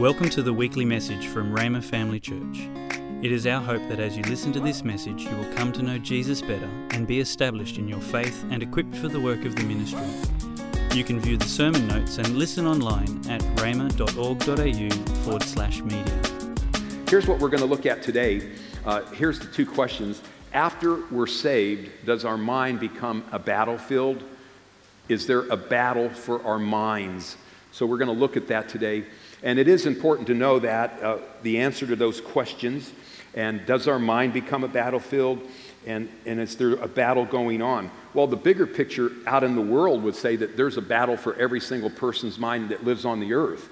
Welcome to the weekly message from Rhema Family Church. It is our hope that as you listen to this message, you will come to know Jesus better and be established in your faith and equipped for the work of the ministry. You can view the sermon notes and listen online at rhema.org.au forward slash media. Here's what we're going to look at today. Uh, here's the two questions. After we're saved, does our mind become a battlefield? Is there a battle for our minds? So we're going to look at that today. And it is important to know that uh, the answer to those questions and does our mind become a battlefield? And, and is there a battle going on? Well, the bigger picture out in the world would say that there's a battle for every single person's mind that lives on the earth.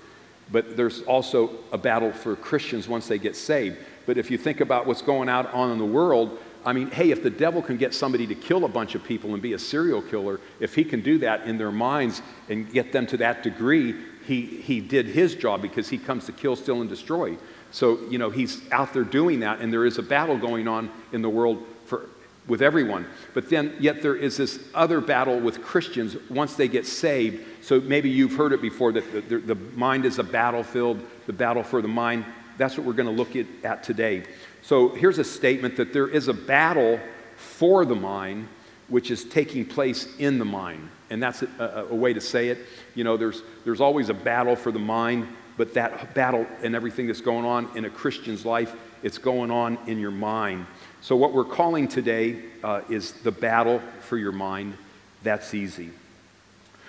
But there's also a battle for Christians once they get saved. But if you think about what's going out on in the world, I mean, hey, if the devil can get somebody to kill a bunch of people and be a serial killer, if he can do that in their minds and get them to that degree, he, he did his job because he comes to kill, steal, and destroy. So, you know, he's out there doing that, and there is a battle going on in the world for, with everyone. But then, yet, there is this other battle with Christians once they get saved. So maybe you've heard it before that the, the, the mind is a battlefield, the battle for the mind. That's what we're going to look at, at today. So here's a statement that there is a battle for the mind, which is taking place in the mind. And that's a, a, way to say it. You know, there's, there's always a battle for the mind, but that battle and everything that's going on in a Christian's life, it's going on in your mind. So, what we're calling today uh, is the battle for your mind. That's easy.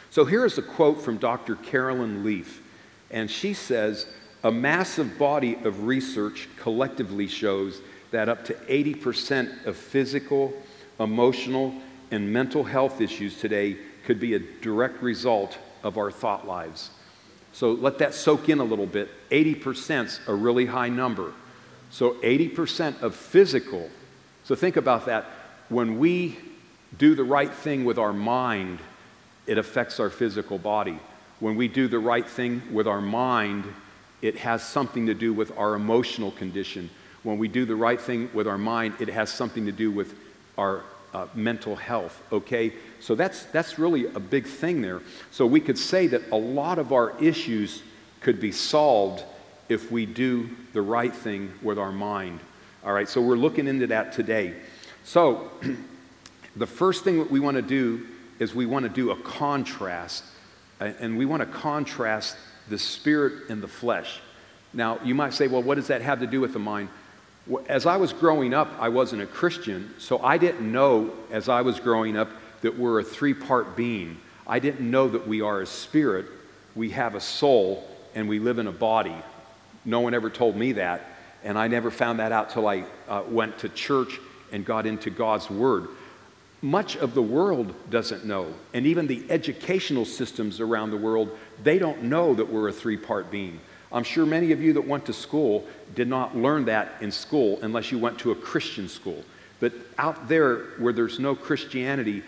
So, here is a quote from Dr. Caroline Leaf, and she says, A massive body of research collectively shows that up to 80% of physical, emotional, and mental health issues today could be a direct result of our thought lives. So let that soak in a little bit. 80% is a really high number. So 80% of physical. So think about that. When we do the right thing with our mind, it affects our physical body. When we do the right thing with our mind, it has something to do with our emotional condition. When we do the right thing with our mind, it has something to do with our uh, mental health, okay? So that's, that's really a big thing there. So we could say that a lot of our issues could be solved if we do the right thing with our mind. All right, so we're looking into that today. So the first thing that we want to do is we want to do a contrast, and we want to contrast the spirit and the flesh. Now, you might say, well, what does that have to do with the mind? As I was growing up, I wasn't a Christian, so I didn't know as I was growing up that we're a three part being. I didn't know that we are a spirit, we have a soul, and we live in a body. No one ever told me that, and I never found that out till I uh, went to church and got into God's Word. Much of the world doesn't know, and even the educational systems around the world, they don't know that we're a three part being. I'm sure many of you that went to school did not learn that in school unless you went to a Christian school. But out there where there's no Christianity,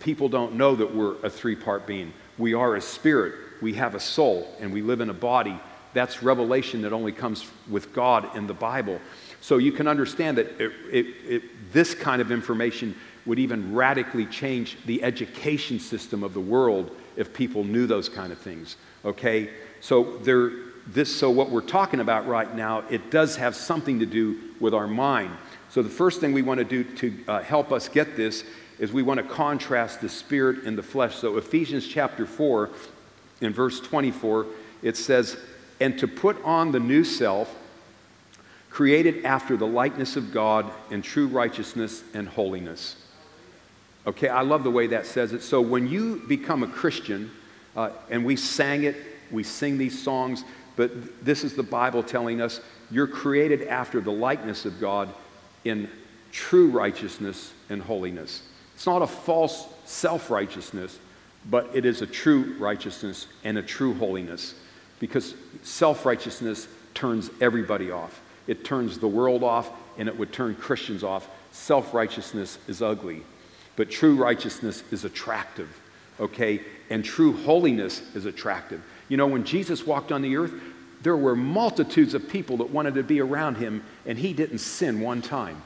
people don't know that we're a three part being. We are a spirit, we have a soul, and we live in a body. That's revelation that only comes with God in the Bible. So you can understand that it, it, it, this kind of information would even radically change the education system of the world if people knew those kind of things. Okay? So there this, so what we're talking about right now, it does have something to do with our mind. So the first thing we want to do to uh, help us get this is we want to contrast the spirit and the flesh. So Ephesians chapter 4, in verse 24, it says, And to put on the new self, created after the likeness of God in true righteousness and holiness. Okay, I love the way that says it. So when you become a Christian, uh, and we sang it, we sing these songs, but this is the Bible telling us you're created after the likeness of God in true righteousness and holiness. It's not a false self righteousness, but it is a true righteousness and a true holiness. Because self righteousness turns everybody off. It turns the world off and it would turn Christians off. Self righteousness is ugly, but true righteousness is attractive, okay? And true holiness is attractive. You know, when Jesus walked on the earth, there were multitudes of people that wanted to be around him, and he didn't sin one time.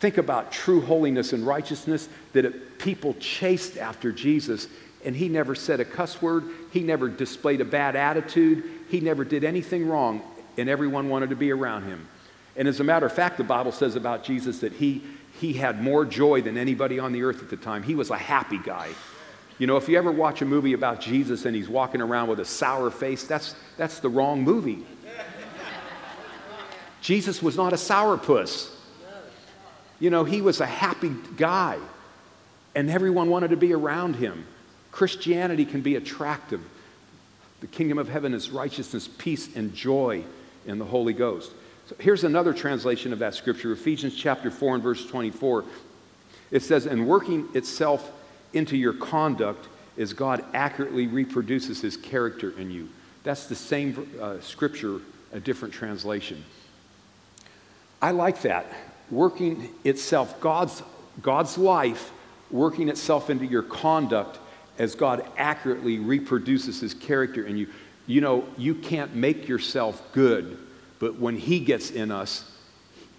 Think about true holiness and righteousness that it, people chased after Jesus, and he never said a cuss word. He never displayed a bad attitude. He never did anything wrong, and everyone wanted to be around him. And as a matter of fact, the Bible says about Jesus that he, he had more joy than anybody on the earth at the time. He was a happy guy. You know, if you ever watch a movie about Jesus and he's walking around with a sour face, that's, that's the wrong movie. Jesus was not a sourpuss. You know, he was a happy guy, and everyone wanted to be around him. Christianity can be attractive. The kingdom of heaven is righteousness, peace, and joy in the Holy Ghost. So here's another translation of that scripture Ephesians chapter 4 and verse 24. It says, And working itself into your conduct as God accurately reproduces his character in you. That's the same uh, scripture, a different translation. I like that. Working itself, God's, God's life working itself into your conduct as God accurately reproduces his character in you. You know, you can't make yourself good, but when he gets in us,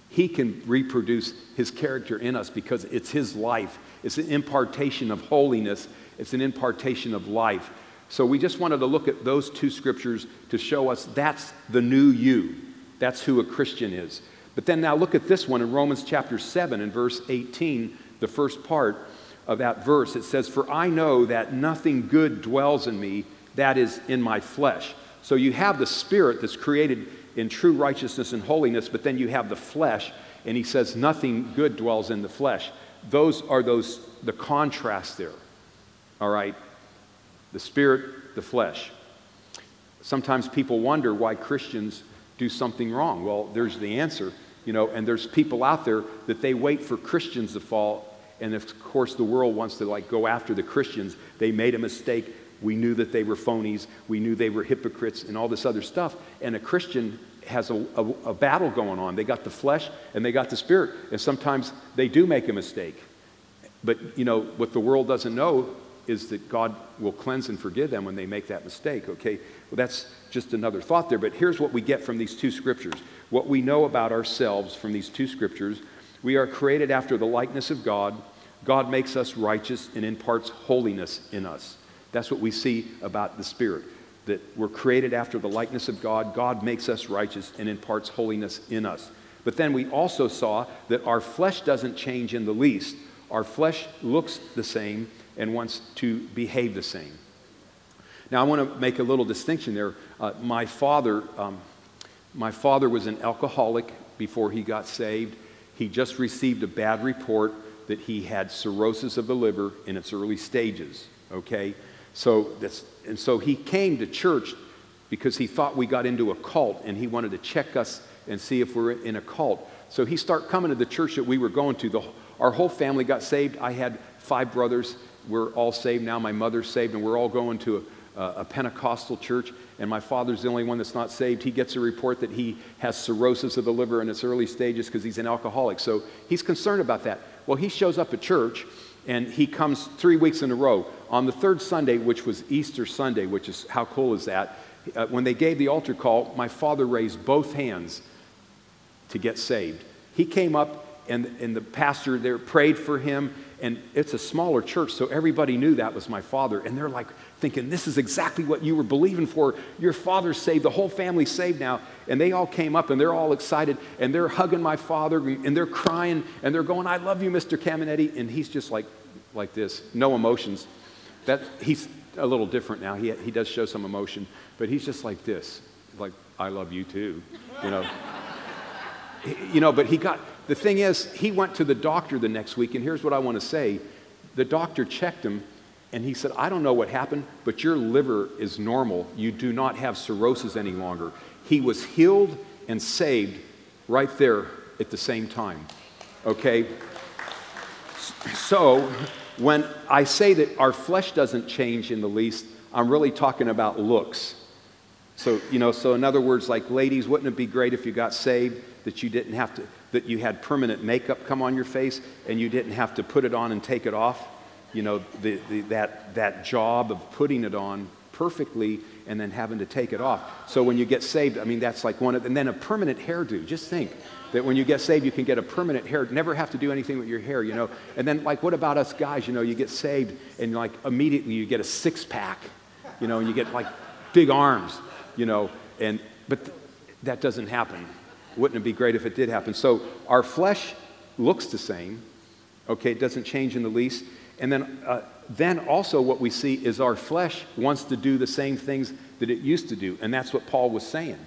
he can reproduce his character in us because it's his life. It's an impartation of holiness, it's an impartation of life. So we just wanted to look at those two scriptures to show us that's the new you. That's who a Christian is. But then now look at this one in Romans chapter 7 and verse 18, the first part of that verse. It says, For I know that nothing good dwells in me, that is, in my flesh. So you have the spirit that's created in true righteousness and holiness, but then you have the flesh, and he says, Nothing good dwells in the flesh. Those are those the contrast there. All right? The spirit, the flesh. Sometimes people wonder why Christians do something wrong. Well, there's the answer, you know, and there's people out there that they wait for Christians to fall and of course the world wants to like go after the Christians. They made a mistake. We knew that they were phonies. We knew they were hypocrites and all this other stuff. And a Christian has a, a, a battle going on. They got the flesh and they got the spirit. And sometimes they do make a mistake. But you know what the world doesn't know is that God will cleanse and forgive them when they make that mistake, okay? Well, that's just another thought there. But here's what we get from these two scriptures. What we know about ourselves from these two scriptures we are created after the likeness of God. God makes us righteous and imparts holiness in us. That's what we see about the Spirit. That we're created after the likeness of God. God makes us righteous and imparts holiness in us. But then we also saw that our flesh doesn't change in the least. Our flesh looks the same and wants to behave the same. Now, I want to make a little distinction there. Uh, my father, um, my father was an alcoholic before he got saved. He just received a bad report that he had cirrhosis of the liver in its early stages. Okay? So that's, and so he came to church because he thought we got into a cult and he wanted to check us and see if we're in a cult. So he started coming to the church that we were going to. The, our whole family got saved. I had five brothers. We're all saved now. My mother's saved, and we're all going to a, a Pentecostal church and my father's the only one that's not saved. He gets a report that he has cirrhosis of the liver in its early stages because he's an alcoholic. So he's concerned about that. Well, he shows up at church and he comes three weeks in a row. On the third Sunday, which was Easter Sunday, which is how cool is that? Uh, when they gave the altar call, my father raised both hands to get saved. He came up and, and the pastor there prayed for him and it's a smaller church, so everybody knew that was my father. And they're like thinking, This is exactly what you were believing for. Your father's saved, the whole family's saved now. And they all came up and they're all excited and they're hugging my father and they're crying and they're going, I love you, Mr. Caminetti. And he's just like, like this, no emotions. That, he's a little different now. He, he does show some emotion, but he's just like this, like, I love you too, you know. you know, but he got, the thing is, he went to the doctor the next week, and here's what I want to say. The doctor checked him, and he said, I don't know what happened, but your liver is normal. You do not have cirrhosis any longer. He was healed and saved right there at the same time. Okay? So, when I say that our flesh doesn't change in the least, I'm really talking about looks. So, you know, so in other words, like ladies, wouldn't it be great if you got saved that you didn't have to, that you had permanent makeup come on your face and you didn't have to put it on and take it off? You know, the, the, that, that job of putting it on perfectly and then having to take it off. So when you get saved, I mean, that's like one of, and then a permanent hairdo. Just think that when you get saved, you can get a permanent hair, never have to do anything with your hair, you know. And then, like, what about us guys? You know, you get saved and, like, immediately you get a six pack, you know, and you get, like, big arms, you know, and, but th- that doesn't happen. Wouldn't it be great if it did happen? So our flesh looks the same, okay, it doesn't change in the least. And then, uh, then also what we see is our flesh wants to do the same things that it used to do. And that's what Paul was saying,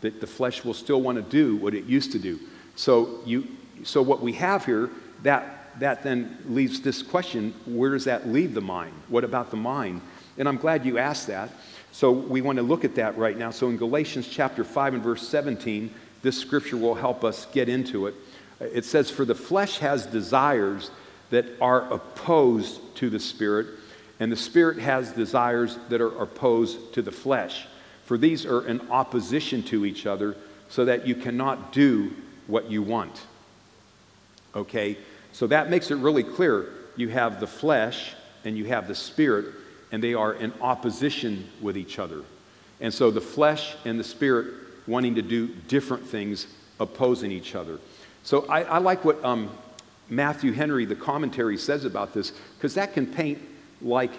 that the flesh will still want to do what it used to do. So, you, so what we have here, that, that then leaves this question where does that leave the mind? What about the mind? And I'm glad you asked that. So we want to look at that right now. So in Galatians chapter 5 and verse 17, this scripture will help us get into it. It says, For the flesh has desires that are opposed to the spirit, and the spirit has desires that are opposed to the flesh. For these are in opposition to each other, so that you cannot do what you want. Okay? So that makes it really clear. You have the flesh and you have the spirit, and they are in opposition with each other. And so the flesh and the spirit wanting to do different things, opposing each other. So I, I like what um, Matthew Henry, the commentary, says about this, because that can paint like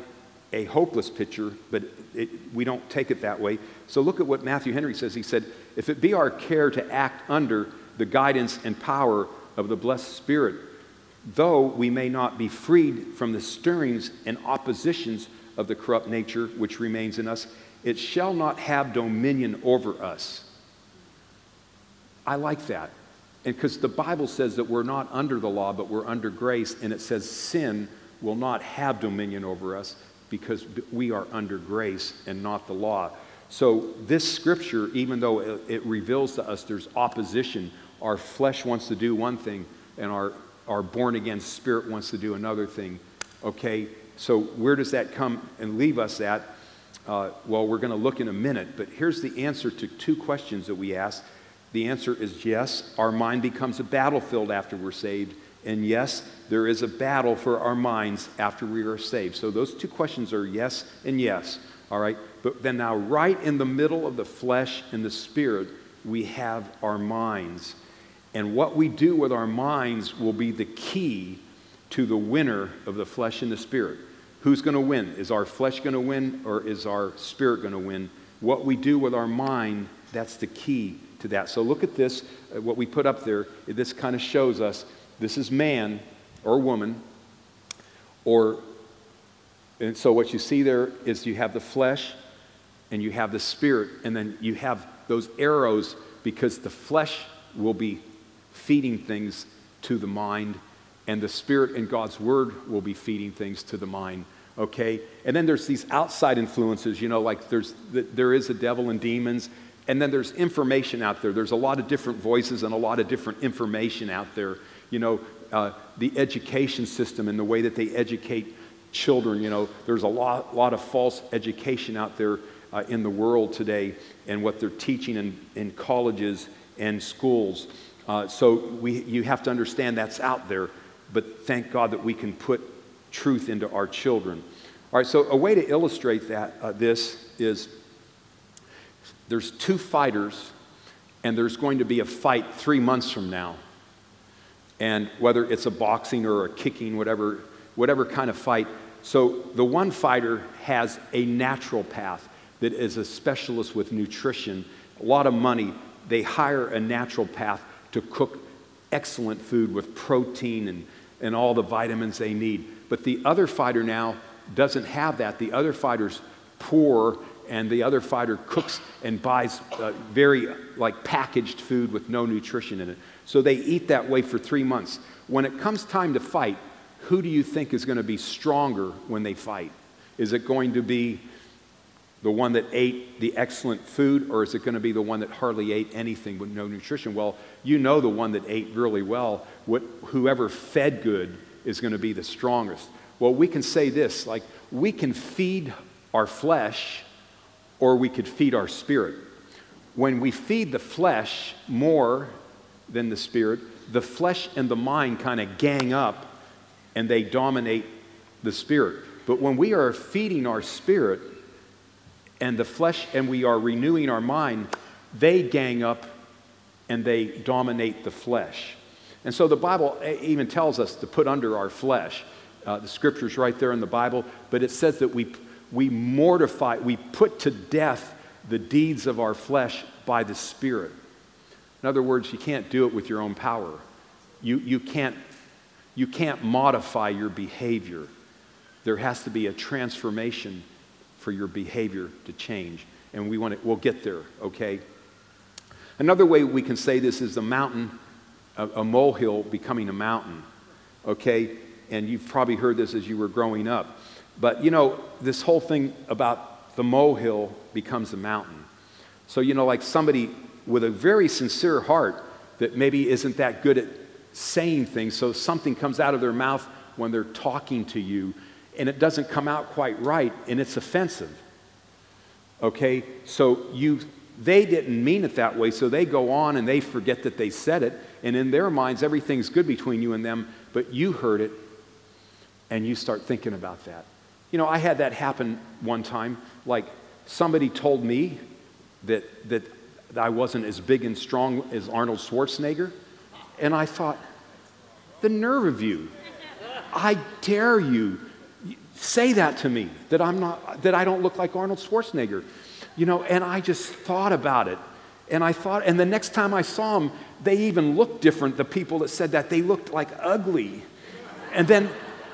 a hopeless picture, but it, we don't take it that way. So look at what Matthew Henry says. He said, If it be our care to act under the guidance and power of the blessed Spirit, though we may not be freed from the stirrings and oppositions of the corrupt nature which remains in us, it shall not have dominion over us. I like that. Because the Bible says that we're not under the law, but we're under grace, and it says sin will not have dominion over us because we are under grace and not the law. So, this scripture, even though it, it reveals to us there's opposition our flesh wants to do one thing, and our, our born again spirit wants to do another thing. Okay? So, where does that come and leave us at? Uh, well, we're going to look in a minute, but here's the answer to two questions that we asked. The answer is yes, our mind becomes a battlefield after we're saved. And yes, there is a battle for our minds after we are saved. So those two questions are yes and yes. All right? But then now, right in the middle of the flesh and the spirit, we have our minds. And what we do with our minds will be the key to the winner of the flesh and the spirit. Who's going to win? Is our flesh going to win or is our spirit going to win? What we do with our mind, that's the key to that. So look at this, uh, what we put up there. This kind of shows us this is man or woman, or, and so what you see there is you have the flesh and you have the spirit, and then you have those arrows because the flesh will be feeding things to the mind, and the Spirit and God's Word will be feeding things to the mind. Okay? And then there's these outside influences, you know, like there's, there is a devil and demons, and then there's information out there. There's a lot of different voices and a lot of different information out there. You know, uh, the education system and the way that they educate children, you know, there's a lot, lot of false education out there uh, in the world today and what they're teaching in, in colleges and schools. Uh, so we, you have to understand that's out there, but thank God that we can put truth into our children. All right, so a way to illustrate that, uh, this is there's two fighters, and there's going to be a fight three months from now. And whether it's a boxing or a kicking, whatever, whatever kind of fight. So the one fighter has a naturopath that is a specialist with nutrition, a lot of money. They hire a naturopath to cook excellent food with protein and, and all the vitamins they need. But the other fighter now doesn't have that. The other fighter's poor, and the other fighter cooks and buys uh, very like packaged food with no nutrition in it. So they eat that way for three months. When it comes time to fight, who do you think is going to be stronger when they fight? Is it going to be the one that ate the excellent food, or is it going to be the one that hardly ate anything with no nutrition? Well, you know the one that ate really well. What, whoever fed good is going to be the strongest. Well, we can say this like, we can feed our flesh, or we could feed our spirit. When we feed the flesh more than the spirit, the flesh and the mind kind of gang up and they dominate the spirit. But when we are feeding our spirit, and the flesh, and we are renewing our mind, they gang up and they dominate the flesh. And so the Bible even tells us to put under our flesh. Uh, the scripture's right there in the Bible, but it says that we, we mortify, we put to death the deeds of our flesh by the Spirit. In other words, you can't do it with your own power. You, you, can't, you can't modify your behavior. There has to be a transformation for your behavior to change. And we want to, we'll get there, okay? Another way we can say this is a mountain, a, a molehill becoming a mountain, okay? And you've probably heard this as you were growing up. But you know, this whole thing about the molehill becomes a mountain. So, you know, like somebody with a very sincere heart that maybe isn't that good at saying things, so something comes out of their mouth when they're talking to you and it doesn't come out quite right and it's offensive. Okay? So you they didn't mean it that way, so they go on and they forget that they said it, and in their minds everything's good between you and them, but you heard it and you start thinking about that. You know, I had that happen one time. Like somebody told me that that I wasn't as big and strong as Arnold Schwarzenegger, and I thought, the nerve of you. I dare you say that to me that I'm not that I don't look like Arnold Schwarzenegger. You know, and I just thought about it. And I thought and the next time I saw them, they even looked different. The people that said that they looked like ugly. And then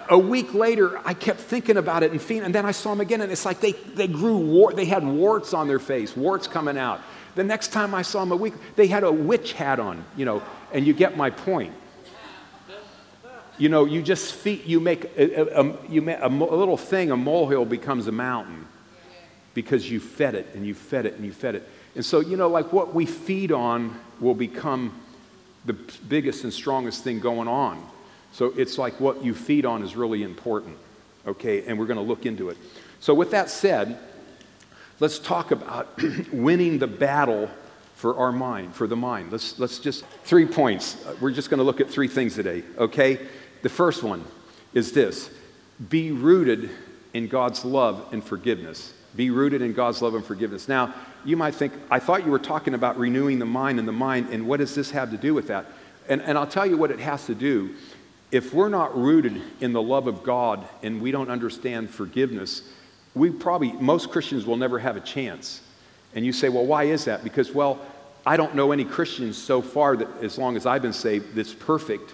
a week later, I kept thinking about it and then I saw them again, and it's like they, they grew, war, they had warts on their face, warts coming out. The next time I saw them a week, they had a witch hat on, you know, and you get my point. You know, you just feed, you make a, a, you make a, a little thing, a molehill becomes a mountain because you fed it and you fed it and you fed it. And so, you know, like what we feed on will become the biggest and strongest thing going on. So it's like what you feed on is really important, okay? And we're going to look into it. So, with that said, let's talk about winning the battle for our mind, for the mind. Let's, let's just, three points. We're just going to look at three things today, okay? The first one is this be rooted in God's love and forgiveness. Be rooted in God's love and forgiveness. Now, you might think, I thought you were talking about renewing the mind and the mind, and what does this have to do with that? And, and I'll tell you what it has to do. If we're not rooted in the love of God and we don't understand forgiveness, we probably, most Christians will never have a chance. And you say, well, why is that? Because, well, I don't know any Christians so far that, as long as I've been saved, that's perfect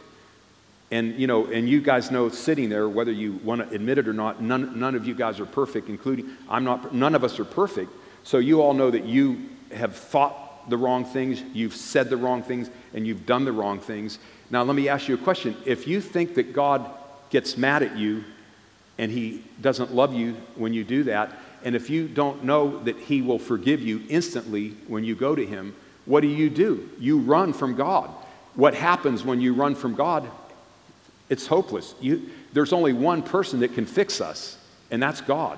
and, you know, and you guys know sitting there, whether you want to admit it or not, none, none of you guys are perfect, including, I'm not, none of us are perfect. So you all know that you have thought the wrong things, you've said the wrong things, and you've done the wrong things. Now, let me ask you a question. If you think that God gets mad at you and he doesn't love you when you do that, and if you don't know that he will forgive you instantly when you go to him, what do you do? You run from God. What happens when you run from God it's hopeless. You, there's only one person that can fix us, and that's God.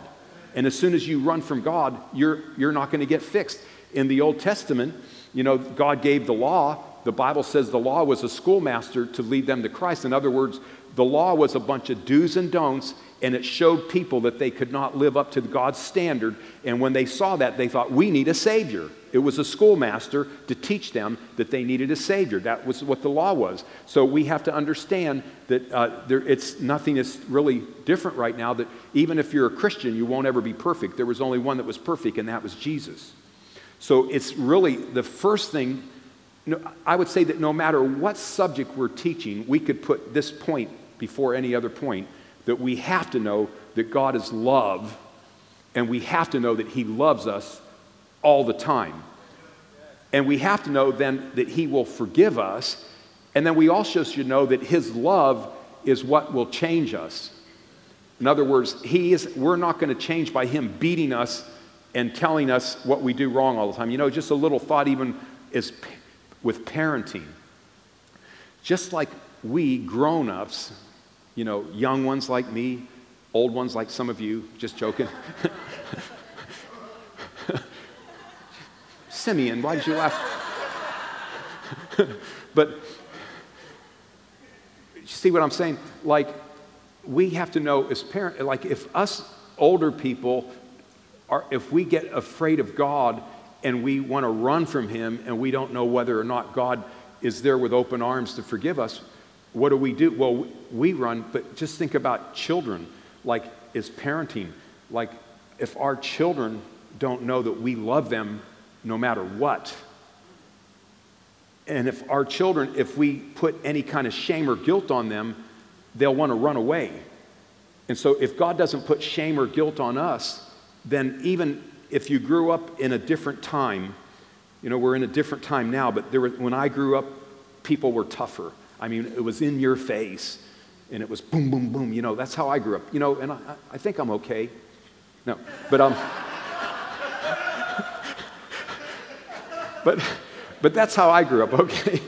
And as soon as you run from God, you're, you're not going to get fixed. In the Old Testament, you know, God gave the law. The Bible says the law was a schoolmaster to lead them to Christ. In other words, the law was a bunch of do's and don'ts, and it showed people that they could not live up to God's standard. And when they saw that, they thought, we need a Savior. It was a schoolmaster to teach them that they needed a Savior. That was what the law was. So we have to understand that uh, there, it's nothing is really different right now, that even if you're a Christian, you won't ever be perfect. There was only one that was perfect, and that was Jesus. So it's really the first thing. I would say that no matter what subject we're teaching, we could put this point before any other point that we have to know that God is love, and we have to know that He loves us all the time. And we have to know then that He will forgive us, and then we also should know that His love is what will change us. In other words, he is, we're not going to change by Him beating us and telling us what we do wrong all the time. You know, just a little thought, even is with parenting. Just like we grown ups you know, young ones like me, old ones like some of you, just joking. Simeon, why did you laugh? but you see what I'm saying? Like, we have to know as parents, like, if us older people are, if we get afraid of God and we want to run from Him and we don't know whether or not God is there with open arms to forgive us, what do we do? Well, we run, but just think about children, like is parenting. Like if our children don't know that we love them no matter what, and if our children, if we put any kind of shame or guilt on them, they'll want to run away. And so if God doesn't put shame or guilt on us, then even if you grew up in a different time, you know, we're in a different time now, but there were, when I grew up, people were tougher. I mean, it was in your face and it was boom, boom, boom. You know, that's how I grew up. You know, and I, I think I'm okay. No, but um, but but that's how I grew up. Okay.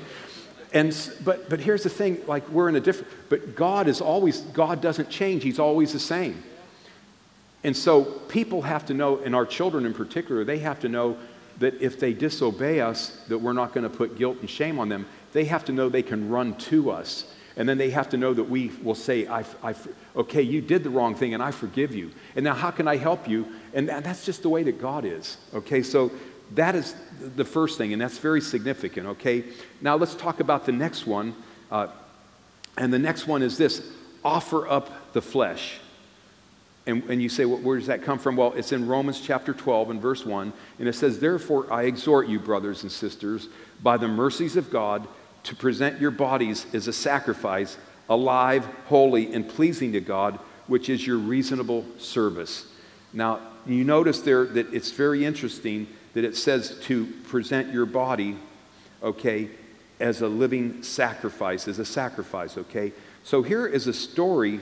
And, but, but here's the thing like, we're in a different, but God is always, God doesn't change. He's always the same. And so people have to know, and our children in particular, they have to know that if they disobey us, that we're not going to put guilt and shame on them. They have to know they can run to us. And then they have to know that we will say, I, I, okay, you did the wrong thing and I forgive you. And now how can I help you? And that's just the way that God is. Okay, so that is the first thing, and that's very significant, okay? Now let's talk about the next one. Uh, and the next one is this offer up the flesh. And, and you say, well, where does that come from? Well, it's in Romans chapter 12 and verse 1. And it says, Therefore, I exhort you, brothers and sisters, by the mercies of God, to present your bodies as a sacrifice, alive, holy, and pleasing to God, which is your reasonable service. Now, you notice there that it's very interesting that it says to present your body, okay, as a living sacrifice, as a sacrifice, okay? So here is a story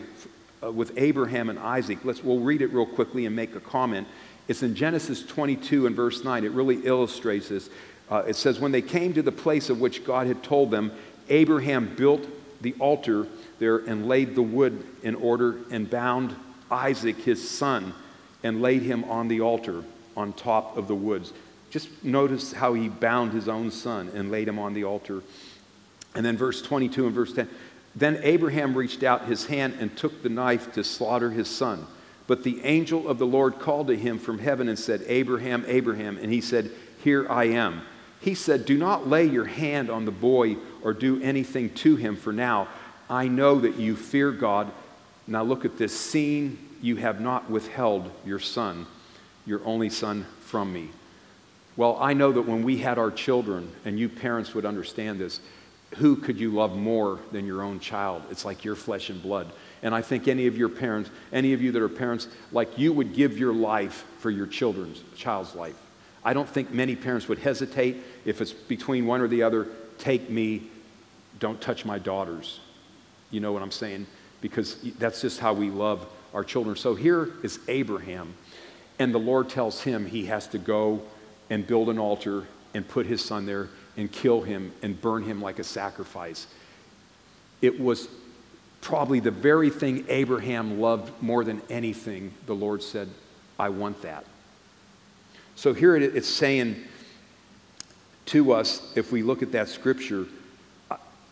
uh, with Abraham and Isaac. Let's, we'll read it real quickly and make a comment. It's in Genesis 22 and verse 9. It really illustrates this. Uh, it says, When they came to the place of which God had told them, Abraham built the altar there and laid the wood in order and bound Isaac, his son, and laid him on the altar on top of the woods. Just notice how he bound his own son and laid him on the altar. And then verse 22 and verse 10. Then Abraham reached out his hand and took the knife to slaughter his son. But the angel of the Lord called to him from heaven and said, Abraham, Abraham. And he said, Here I am. He said, Do not lay your hand on the boy or do anything to him, for now I know that you fear God. Now look at this scene. You have not withheld your son, your only son, from me. Well, I know that when we had our children, and you parents would understand this, who could you love more than your own child? It's like your flesh and blood. And I think any of your parents, any of you that are parents, like you would give your life for your children's child's life. I don't think many parents would hesitate if it's between one or the other. Take me, don't touch my daughters. You know what I'm saying? Because that's just how we love our children. So here is Abraham, and the Lord tells him he has to go and build an altar and put his son there and kill him and burn him like a sacrifice. It was probably the very thing Abraham loved more than anything. The Lord said, I want that. So here it's saying to us, if we look at that scripture,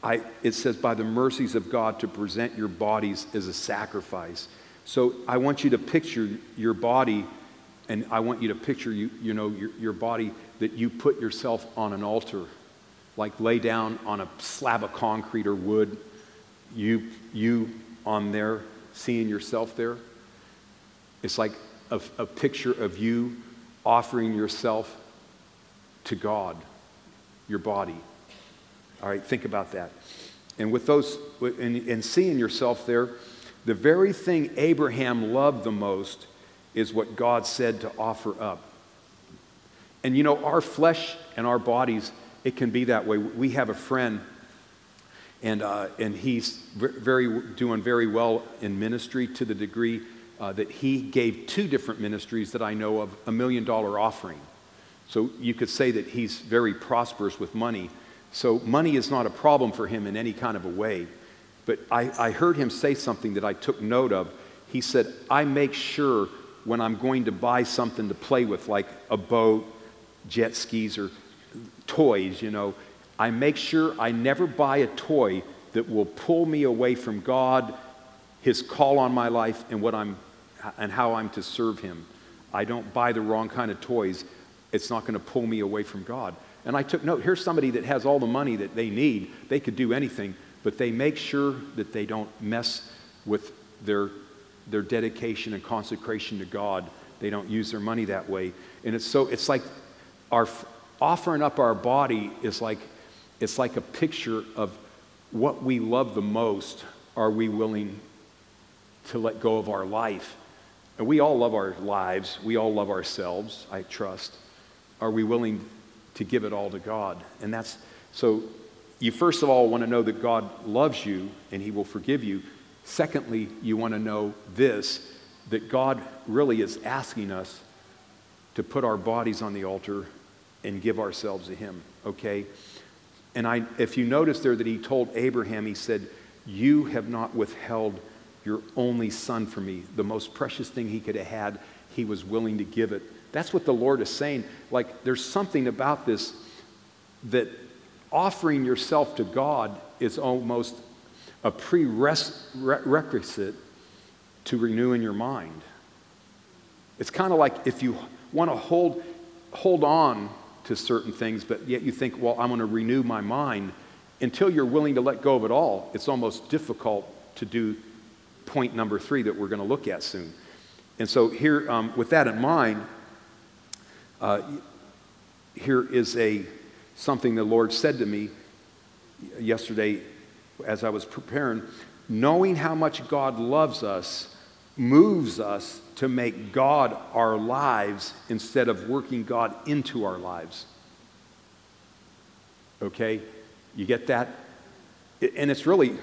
I, it says, by the mercies of God, to present your bodies as a sacrifice. So I want you to picture your body and I want you to picture you, you know, your, your body that you put yourself on an altar, like lay down on a slab of concrete or wood, you, you on there, seeing yourself there. It's like a, a picture of you offering yourself to God, your body. All right, think about that. And with those, and, and seeing yourself there, the very thing Abraham loved the most is what God said to offer up. And you know, our flesh and our bodies, it can be that way. We have a friend, and, uh, and he's very, doing very well in ministry to the degree uh, that he gave two different ministries that I know of a million dollar offering. So you could say that he's very prosperous with money. So money is not a problem for him in any kind of a way. But I, I heard him say something that I took note of. He said, I make sure when I'm going to buy something to play with, like a boat, jet skis, or toys, you know, I make sure I never buy a toy that will pull me away from God, His call on my life, and what I'm and how I'm to serve Him. I don't buy the wrong kind of toys, it's not going to pull me away from God. And I took note here's somebody that has all the money that they need, they could do anything, but they make sure that they don't mess with their, their dedication and consecration to God. They don't use their money that way. And it's so, it's like our offering up our body is like, it's like a picture of what we love the most. Are we willing to let go of our life? And we all love our lives. We all love ourselves, I trust. Are we willing to give it all to God? And that's so you first of all want to know that God loves you and He will forgive you. Secondly, you want to know this that God really is asking us to put our bodies on the altar and give ourselves to Him, okay? And I, if you notice there that He told Abraham, He said, You have not withheld your only son for me, the most precious thing He could have had, He was willing to give it. That's what the Lord is saying. Like, there's something about this that offering yourself to God is almost a prerequisite to renewing your mind. It's kind of like if you want to hold, hold on to certain things, but yet you think, well, I'm going to renew my mind. Until you're willing to let go of it all, it's almost difficult to do point number three that we're going to look at soon. And so, here, um, with that in mind, uh, here is a something the Lord said to me yesterday as I was preparing. Knowing how much God loves us moves us to make God our lives instead of working God into our lives. Okay? You get that? And it's really,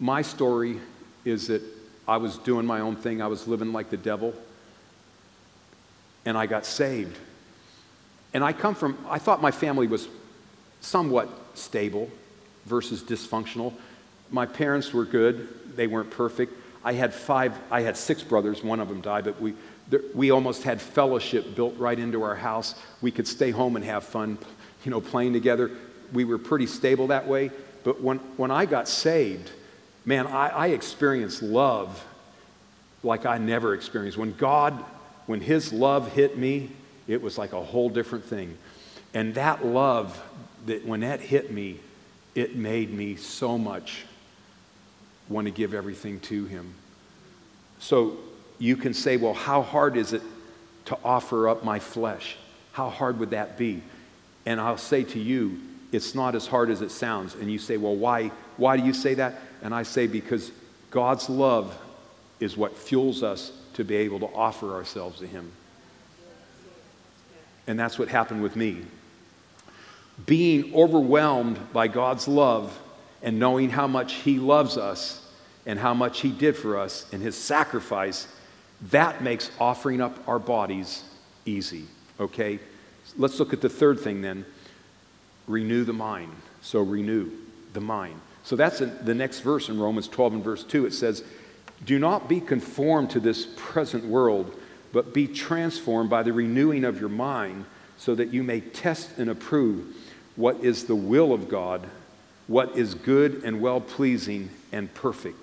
my story is that I was doing my own thing, I was living like the devil, and I got saved. And I come from, I thought my family was somewhat stable versus dysfunctional. My parents were good, they weren't perfect. I had five, I had six brothers, one of them died, but we, we almost had fellowship built right into our house. We could stay home and have fun, you know, playing together. We were pretty stable that way. But when, when I got saved, man, I, I experienced love like I never experienced. When God, when His love hit me, it was like a whole different thing. And that love, that when that hit me, it made me so much want to give everything to Him. So you can say, well, how hard is it to offer up my flesh? How hard would that be? And I'll say to you, it's not as hard as it sounds. And you say, well, why, why do you say that? And I say, because God's love is what fuels us to be able to offer ourselves to Him. And that's what happened with me. Being overwhelmed by God's love and knowing how much He loves us and how much He did for us and His sacrifice, that makes offering up our bodies easy. Okay? Let's look at the third thing then renew the mind. So, renew the mind. So, that's in the next verse in Romans 12 and verse 2. It says, Do not be conformed to this present world but be transformed by the renewing of your mind so that you may test and approve what is the will of God, what is good and well pleasing and perfect.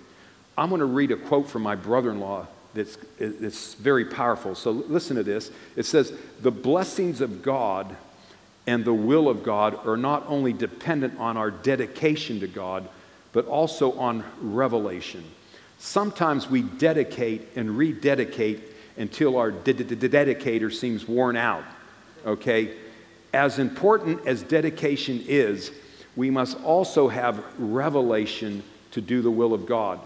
I'm going to read a quote from my brother in law that's, that's very powerful. So listen to this. It says, The blessings of God and the will of God are not only dependent on our dedication to God, but also on revelation. Sometimes we dedicate and rededicate until our dedicator seems worn out. Okay? As important as dedication is, we must also have revelation to do the will of God.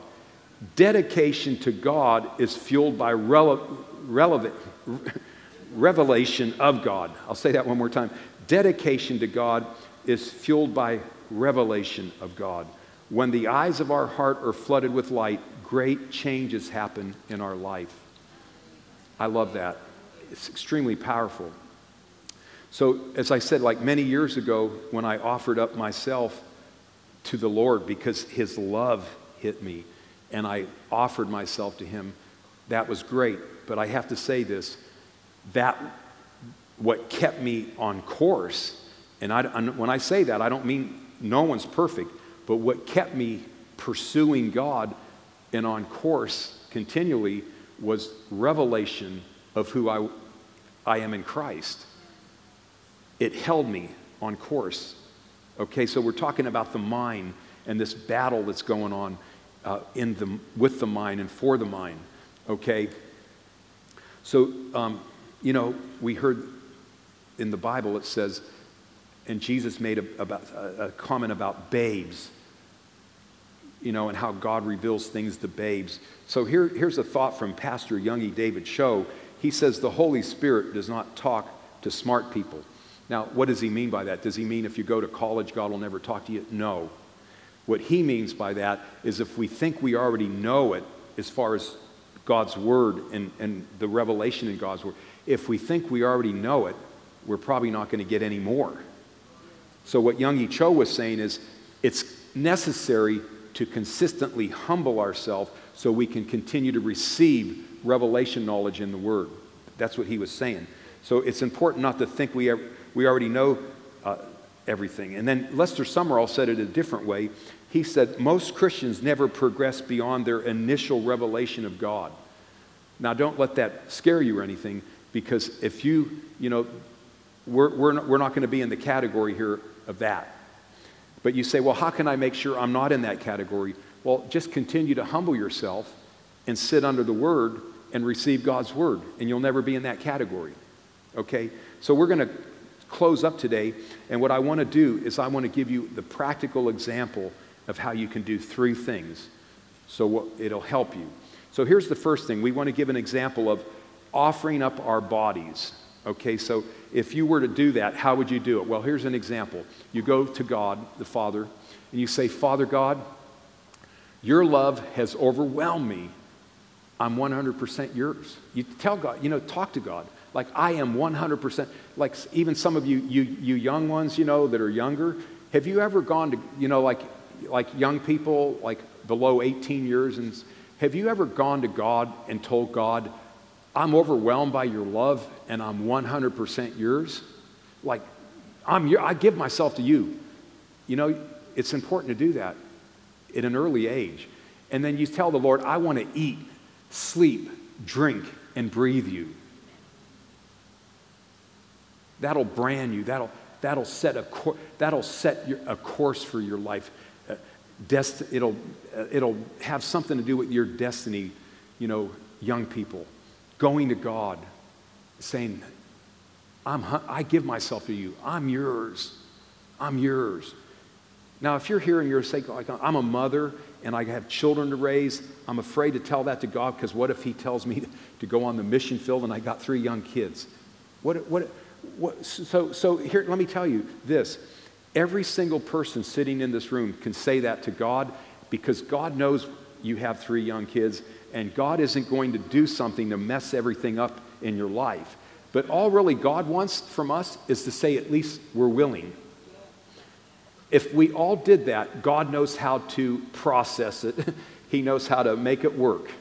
Dedication to God is fueled by rele- relevant, revelation of God. I'll say that one more time. Dedication to God is fueled by revelation of God. When the eyes of our heart are flooded with light, great changes happen in our life. I love that. It's extremely powerful. So, as I said, like many years ago, when I offered up myself to the Lord because His love hit me and I offered myself to Him, that was great. But I have to say this that what kept me on course, and I, when I say that, I don't mean no one's perfect, but what kept me pursuing God and on course continually was revelation of who I, I am in Christ. It held me on course. Okay, so we're talking about the mind and this battle that's going on uh, in the, with the mind and for the mind. Okay? So, um, you know, we heard in the Bible it says, and Jesus made a, about, a, comment about babes, you know, and how God reveals things to babes. So here, here's a thought from Pastor Yonggi David Cho. He says, The Holy Spirit does not talk to smart people. Now, what does he mean by that? Does he mean if you go to college, God will never talk to you? No. What he means by that is if we think we already know it as far as God's word and, and the revelation in God's word, if we think we already know it, we're probably not going to get any more. So, what Yonggi Cho was saying is it's necessary to consistently humble ourselves so we can continue to receive revelation knowledge in the Word. That's what he was saying. So, it's important not to think we, we already know uh, everything. And then Lester Sumrall said it a different way. He said, Most Christians never progress beyond their initial revelation of God. Now, don't let that scare you or anything, because if you, you know, we're, we're not, we're not going to be in the category here of that. But you say, well, how can I make sure I'm not in that category? Well, just continue to humble yourself and sit under the word and receive God's word, and you'll never be in that category. Okay? So we're going to close up today, and what I want to do is I want to give you the practical example of how you can do three things. So it'll help you. So here's the first thing we want to give an example of offering up our bodies. Okay, so if you were to do that, how would you do it? Well, here's an example. You go to God, the Father, and you say, Father God, your love has overwhelmed me. I'm 100% yours. You tell God, you know, talk to God. Like, I am 100%. Like, even some of you, you, you young ones, you know, that are younger, have you ever gone to, you know, like, like young people, like below 18 years, and have you ever gone to God and told God, I'm overwhelmed by your love and I'm 100% yours. Like, I'm your, I give myself to you. You know, it's important to do that at an early age. And then you tell the Lord, I want to eat, sleep, drink, and breathe you. That'll brand you. That'll, that'll set, a, cor- that'll set a course for your life. Uh, dest- it'll, uh, it'll have something to do with your destiny, you know, young people going to God, saying, I'm, I give myself to you. I'm yours. I'm yours. Now, if you're here and you're saying, like, I'm a mother and I have children to raise, I'm afraid to tell that to God because what if He tells me to go on the mission field and I got three young kids? What, what, what, so, so here, let me tell you this. Every single person sitting in this room can say that to God because God knows you have three young kids and God isn't going to do something to mess everything up in your life. But all really God wants from us is to say, at least we're willing. If we all did that, God knows how to process it, He knows how to make it work.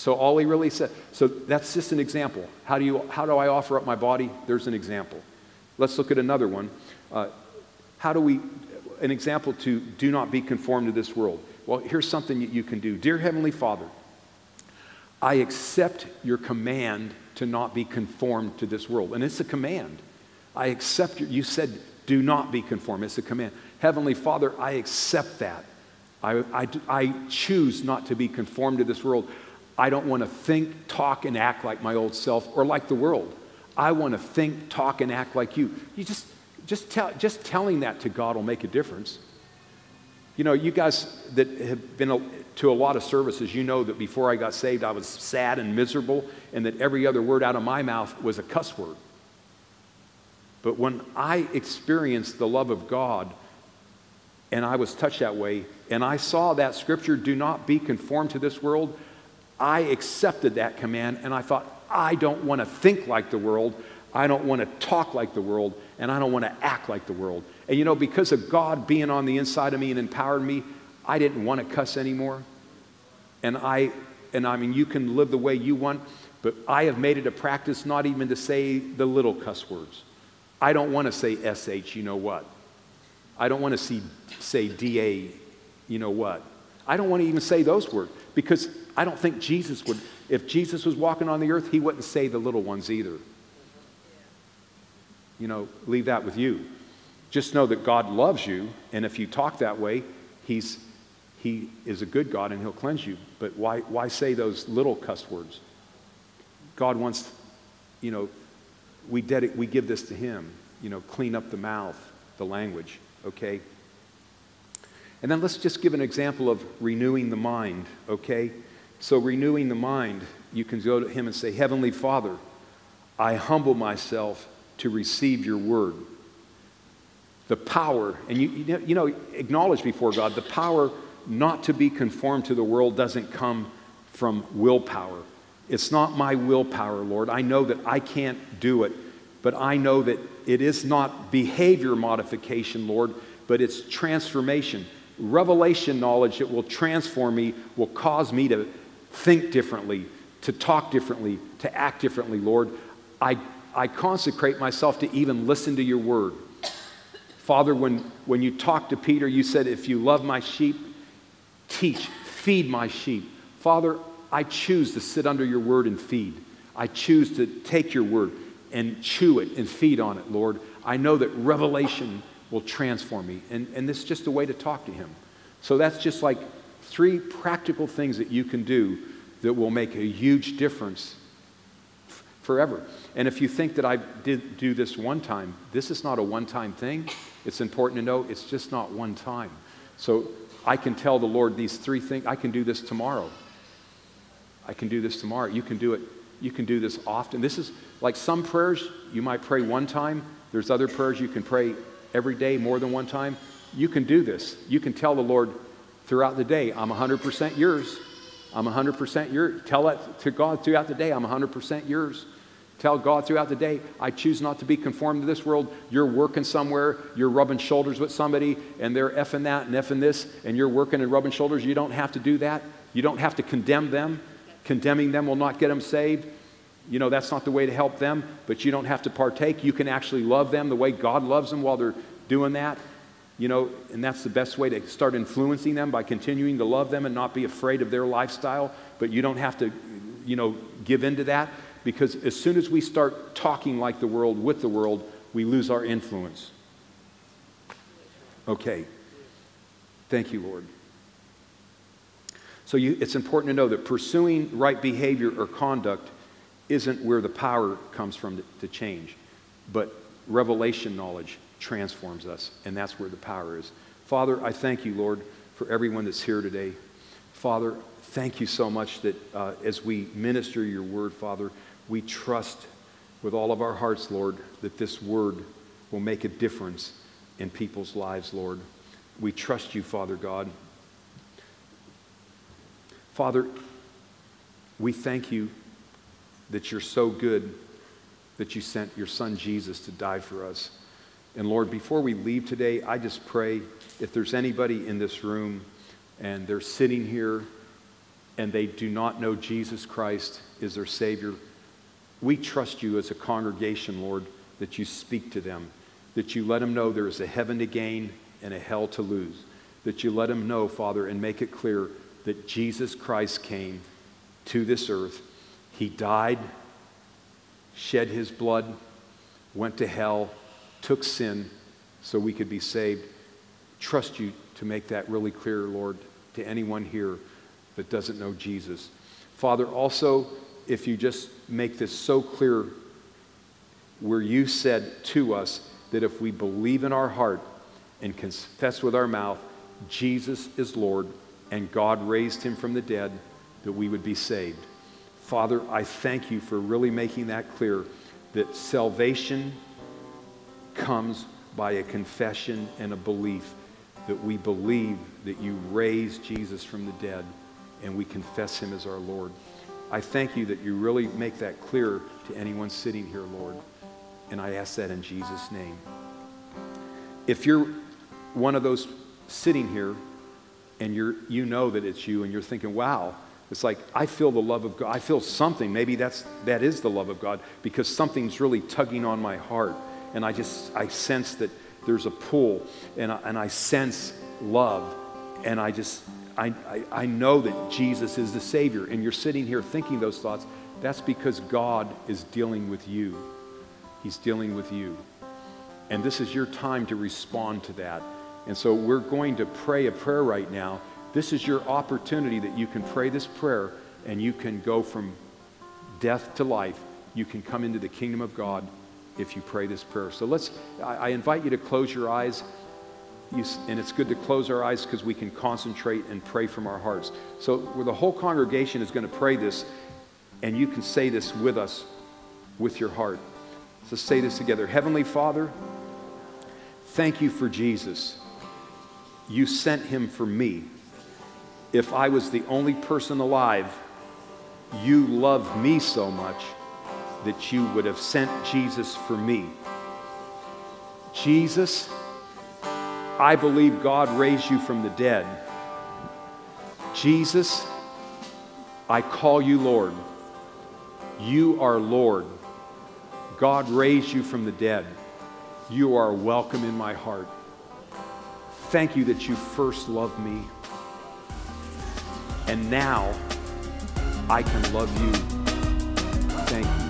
So all He really said, so that's just an example. How do, you, how do I offer up my body? There's an example. Let's look at another one. Uh, how do we, an example to do not be conformed to this world? Well, here's something that you can do. Dear Heavenly Father, I accept your command to not be conformed to this world. And it's a command. I accept your, you said, do not be conformed. It's a command. Heavenly Father, I accept that. I, I, I choose not to be conformed to this world. I don't want to think, talk, and act like my old self or like the world. I want to think, talk, and act like you. You just, just, tell, just telling that to God will make a difference. You know, you guys that have been to a lot of services, you know that before I got saved, I was sad and miserable, and that every other word out of my mouth was a cuss word. But when I experienced the love of God, and I was touched that way, and I saw that scripture, do not be conformed to this world, I accepted that command, and I thought, I don't want to think like the world, I don't want to talk like the world, and I don't want to act like the world. And you know, because of God being on the inside of me and empowering me, I didn't want to cuss anymore. And I, and I mean, you can live the way you want, but I have made it a practice not even to say the little cuss words. I don't want to say SH, you know what? I don't want to see, say DA, you know what? I don't want to even say those words because I don't think Jesus would, if Jesus was walking on the earth, he wouldn't say the little ones either. You know, leave that with you. Just know that God loves you, and if you talk that way, he's, he is a good God and he'll cleanse you. But why, why say those little cuss words? God wants, you know, we, dedic- we give this to him, you know, clean up the mouth, the language, okay? And then let's just give an example of renewing the mind, okay? So, renewing the mind, you can go to him and say, Heavenly Father, I humble myself to receive your word. The power, and you, you know, acknowledge before God, the power not to be conformed to the world doesn't come from willpower. It's not my willpower, Lord. I know that I can't do it, but I know that it is not behavior modification, Lord, but it's transformation. Revelation knowledge that will transform me, will cause me to think differently, to talk differently, to act differently, Lord. I I consecrate myself to even listen to your word. Father, when, when you talked to Peter, you said, If you love my sheep, teach, feed my sheep. Father, I choose to sit under your word and feed. I choose to take your word and chew it and feed on it, Lord. I know that revelation will transform me. And, and this is just a way to talk to him. So that's just like three practical things that you can do that will make a huge difference forever. And if you think that I did do this one time, this is not a one time thing. It's important to know it's just not one time. So I can tell the Lord these three things. I can do this tomorrow. I can do this tomorrow. You can do it. You can do this often. This is like some prayers you might pray one time. There's other prayers you can pray every day more than one time. You can do this. You can tell the Lord throughout the day, I'm 100% yours. I'm 100% yours. Tell that to God throughout the day, I'm 100% yours. Tell God throughout the day, I choose not to be conformed to this world. You're working somewhere, you're rubbing shoulders with somebody, and they're effing that and effing this, and you're working and rubbing shoulders. You don't have to do that. You don't have to condemn them. Condemning them will not get them saved. You know, that's not the way to help them, but you don't have to partake. You can actually love them the way God loves them while they're doing that. You know, and that's the best way to start influencing them by continuing to love them and not be afraid of their lifestyle. But you don't have to, you know, give in to that because as soon as we start talking like the world with the world, we lose our influence. Okay. Thank you, Lord. So you, it's important to know that pursuing right behavior or conduct isn't where the power comes from to, to change, but revelation knowledge transforms us, and that's where the power is. Father, I thank you, Lord, for everyone that's here today. Father, thank you so much that uh, as we minister your word, Father, we trust with all of our hearts, Lord, that this word will make a difference in people's lives, Lord. We trust you, Father God. Father, we thank you that you're so good that you sent your son Jesus to die for us. And Lord, before we leave today, I just pray if there's anybody in this room and they're sitting here and they do not know Jesus Christ is their Savior, we trust you as a congregation, Lord, that you speak to them, that you let them know there is a heaven to gain and a hell to lose, that you let them know, Father, and make it clear that Jesus Christ came to this earth. He died, shed his blood, went to hell, took sin so we could be saved. Trust you to make that really clear, Lord, to anyone here that doesn't know Jesus. Father, also, if you just make this so clear where you said to us that if we believe in our heart and confess with our mouth Jesus is Lord and God raised him from the dead, that we would be saved. Father, I thank you for really making that clear that salvation comes by a confession and a belief that we believe that you raised Jesus from the dead and we confess him as our Lord. I thank you that you really make that clear to anyone sitting here, Lord. And I ask that in Jesus' name. If you're one of those sitting here and you're, you know that it's you and you're thinking, wow, it's like I feel the love of God. I feel something. Maybe that's, that is the love of God because something's really tugging on my heart. And I just, I sense that there's a pull and I, and I sense love. And I just, I, I, I know that Jesus is the Savior, and you're sitting here thinking those thoughts, that's because God is dealing with you. He's dealing with you. And this is your time to respond to that. And so we're going to pray a prayer right now. This is your opportunity that you can pray this prayer and you can go from death to life. You can come into the kingdom of God if you pray this prayer. So let's, I, I invite you to close your eyes. You, and it's good to close our eyes because we can concentrate and pray from our hearts. So the whole congregation is going to pray this, and you can say this with us, with your heart. So say this together Heavenly Father, thank you for Jesus. You sent him for me. If I was the only person alive, you loved me so much that you would have sent Jesus for me. Jesus, I believe God raised you from the dead. Jesus, I call you Lord. You are Lord. God raised you from the dead. You are welcome in my heart. Thank you that you first loved me. And now I can love you. Thank you.